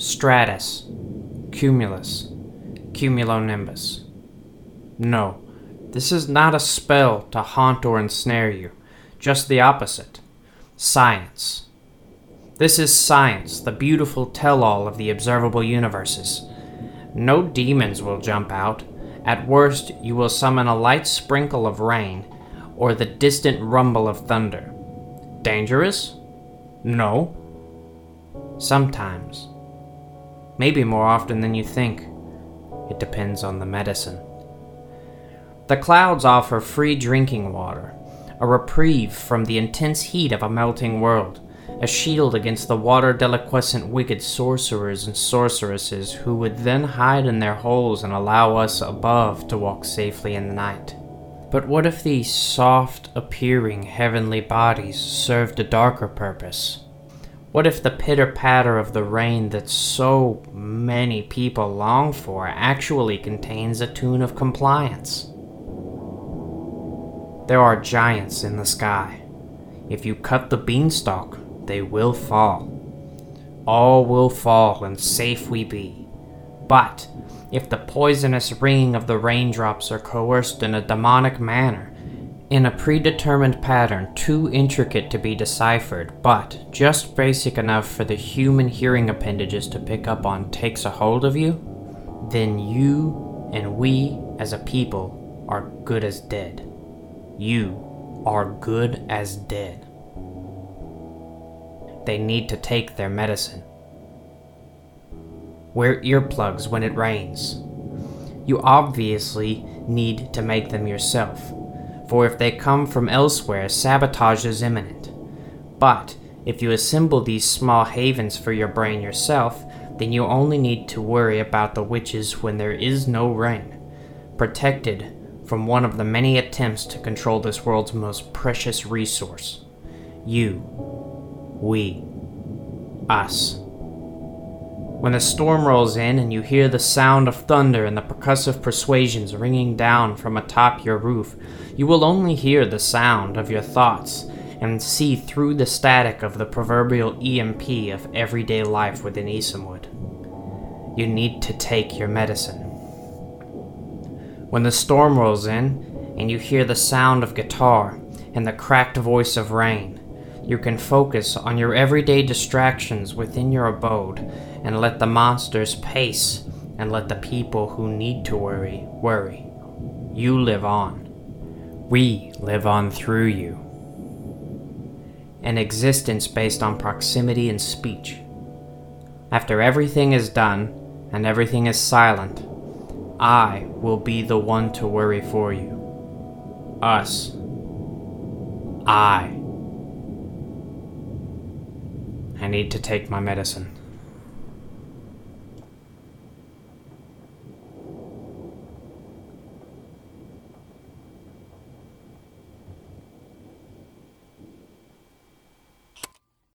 stratus, cumulus, cumulonimbus. No, this is not a spell to haunt or ensnare you, just the opposite. Science. This is science, the beautiful tell all of the observable universes. No demons will jump out. At worst, you will summon a light sprinkle of rain or the distant rumble of thunder. Dangerous? No. Sometimes. Maybe more often than you think. It depends on the medicine. The clouds offer free drinking water, a reprieve from the intense heat of a melting world, a shield against the water deliquescent wicked sorcerers and sorceresses who would then hide in their holes and allow us above to walk safely in the night. But what if these soft appearing heavenly bodies served a darker purpose? What if the pitter patter of the rain that so many people long for actually contains a tune of compliance? There are giants in the sky. If you cut the beanstalk, they will fall. All will fall, and safe we be. But if the poisonous ringing of the raindrops are coerced in a demonic manner, in a predetermined pattern too intricate to be deciphered, but just basic enough for the human hearing appendages to pick up on, takes a hold of you, then you and we as a people are good as dead. You are good as dead. They need to take their medicine. Wear earplugs when it rains. You obviously need to make them yourself, for if they come from elsewhere, sabotage is imminent. But if you assemble these small havens for your brain yourself, then you only need to worry about the witches when there is no rain, protected from one of the many attempts to control this world's most precious resource. You. We. Us. When a storm rolls in and you hear the sound of thunder and the percussive persuasions ringing down from atop your roof, you will only hear the sound of your thoughts and see through the static of the proverbial EMP of everyday life within Issamwood. You need to take your medicine. When the storm rolls in and you hear the sound of guitar and the cracked voice of rain, you can focus on your everyday distractions within your abode and let the monsters pace and let the people who need to worry worry. You live on. We live on through you. An existence based on proximity and speech. After everything is done and everything is silent, I will be the one to worry for you. Us. I. I need to take my medicine.